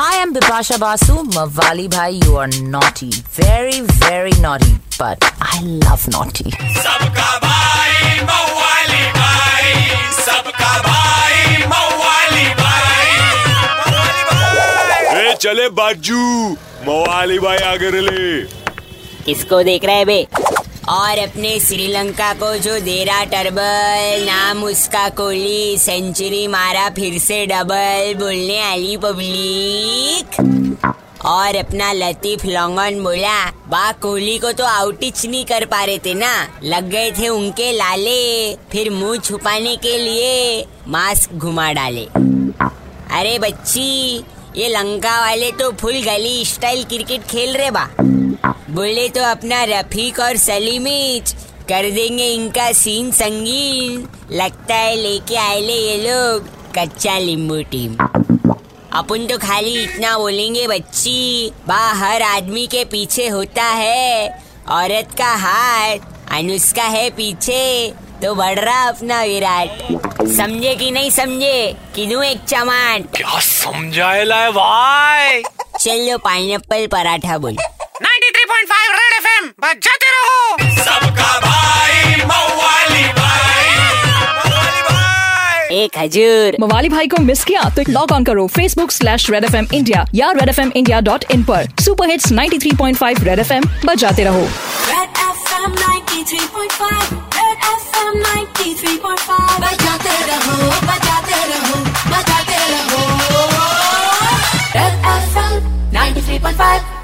Hi, I'm Bipasha Basu. Mawali bhai, you are naughty. Very, very naughty. But I love naughty. सबका भाई मवाली भाई सबका भाई मवाली भाई ए चले बाजू मवाली भाई आगे ले किसको देख रहे बे और अपने श्रीलंका को जो दे रहा टर्बल, नाम उसका कोहली सेंचुरी मारा, फिर से डबल बोलने आली पब्लिक और अपना लतीफ लॉन्गन बोला बा कोहली को तो आउटिच नहीं कर पा रहे थे ना? लग गए थे उनके लाले। फिर मुँह छुपाने के लिए मास्क घुमा डाले। अरे बच्ची, ये लंका वाले तो फुल गली स्टाइल क्रिकेट खेल रहे बा। बोले तो अपना रफीक और सलीमिच कर देंगे इनका सीन संगीन। लगता है लेके आए ले ये लोग कच्चा लींबू टीम। अपन तो खाली इतना बोलेंगे बच्ची। बा हर आदमी के पीछे होता है। औरत का हाथ अनुष्का है पीछे। तो बढ़ रहा अपना विराट। समझे कि नहीं समझे? किनू एक चमाट? क्या समझाएला है भाई? चलो पाइनएप्पल पराठा बोल। 93.5 रेड एफएम बजाते रहो। सबका भाई मवाली भाई। मवाली भाई। एक हजूर। मवाली भाई को मिस किया तो लॉग ऑन करो Facebook slash Red FM India India या Red FM India dot in इन पर। सुपर हिट्स 93.5 रेड एफ़ एम बजाते रहो। Red FM 93.5 Red FM 93.5 बजाते रहो बजाते रहो बजाते रहो। Red FM 93.5